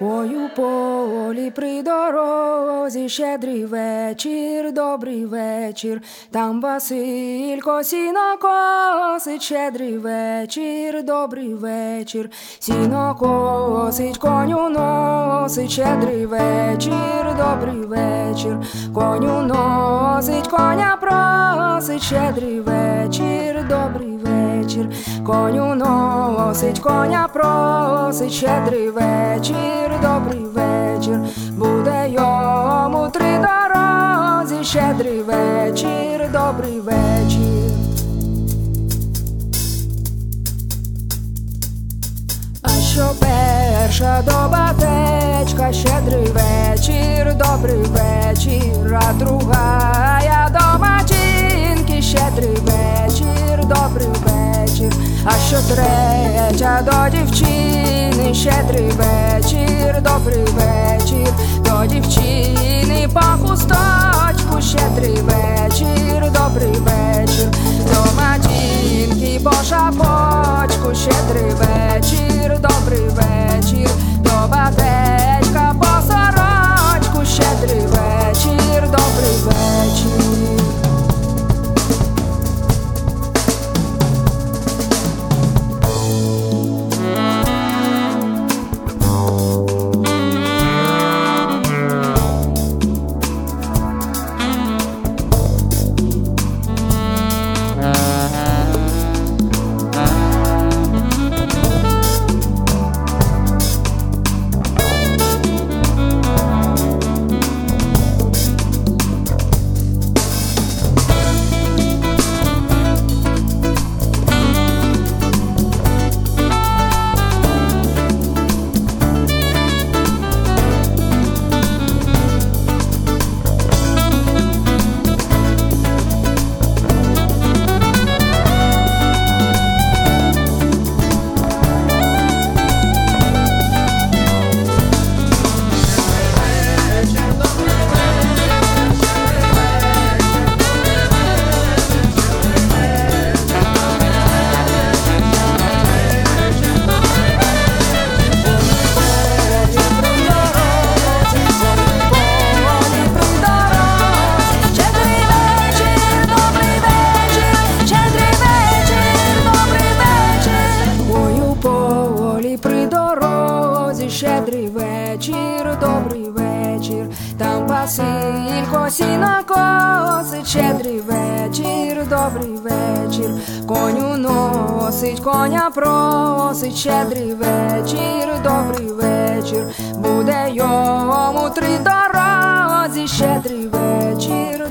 Ой у полі при дорозі щедрий вечір, добрий вечір. Там Василько сіно косить, щедрий вечір, добрий вечір. Сіно косить, коню носить, щедрий вечір, добрий вечір. Коню носить, коня просить, щедрий вечір, добрий вечір. Коню носить, коня просить, щедрий вечір, добрий вечір. Буде йому три дорозі, щедрий вечір, добрий вечір. А що перша доба течка, щедрий вечір, добрий вечір, а друга а що третя до дівчини, щедрий вечір, добрий вечір, до дівчини по хусточку, щедрий вечір, добрий вечір, до матінки по шапочку, щедрий вечір, добрий вечір, до батечка щедрий вечір, добрий вечір. Там Василько сіно косить, щедрий вечір, добрий вечір. Коню носить, коня просить, щедрий вечір, добрий вечір. Буде йому три дорозі, щедрий вечір.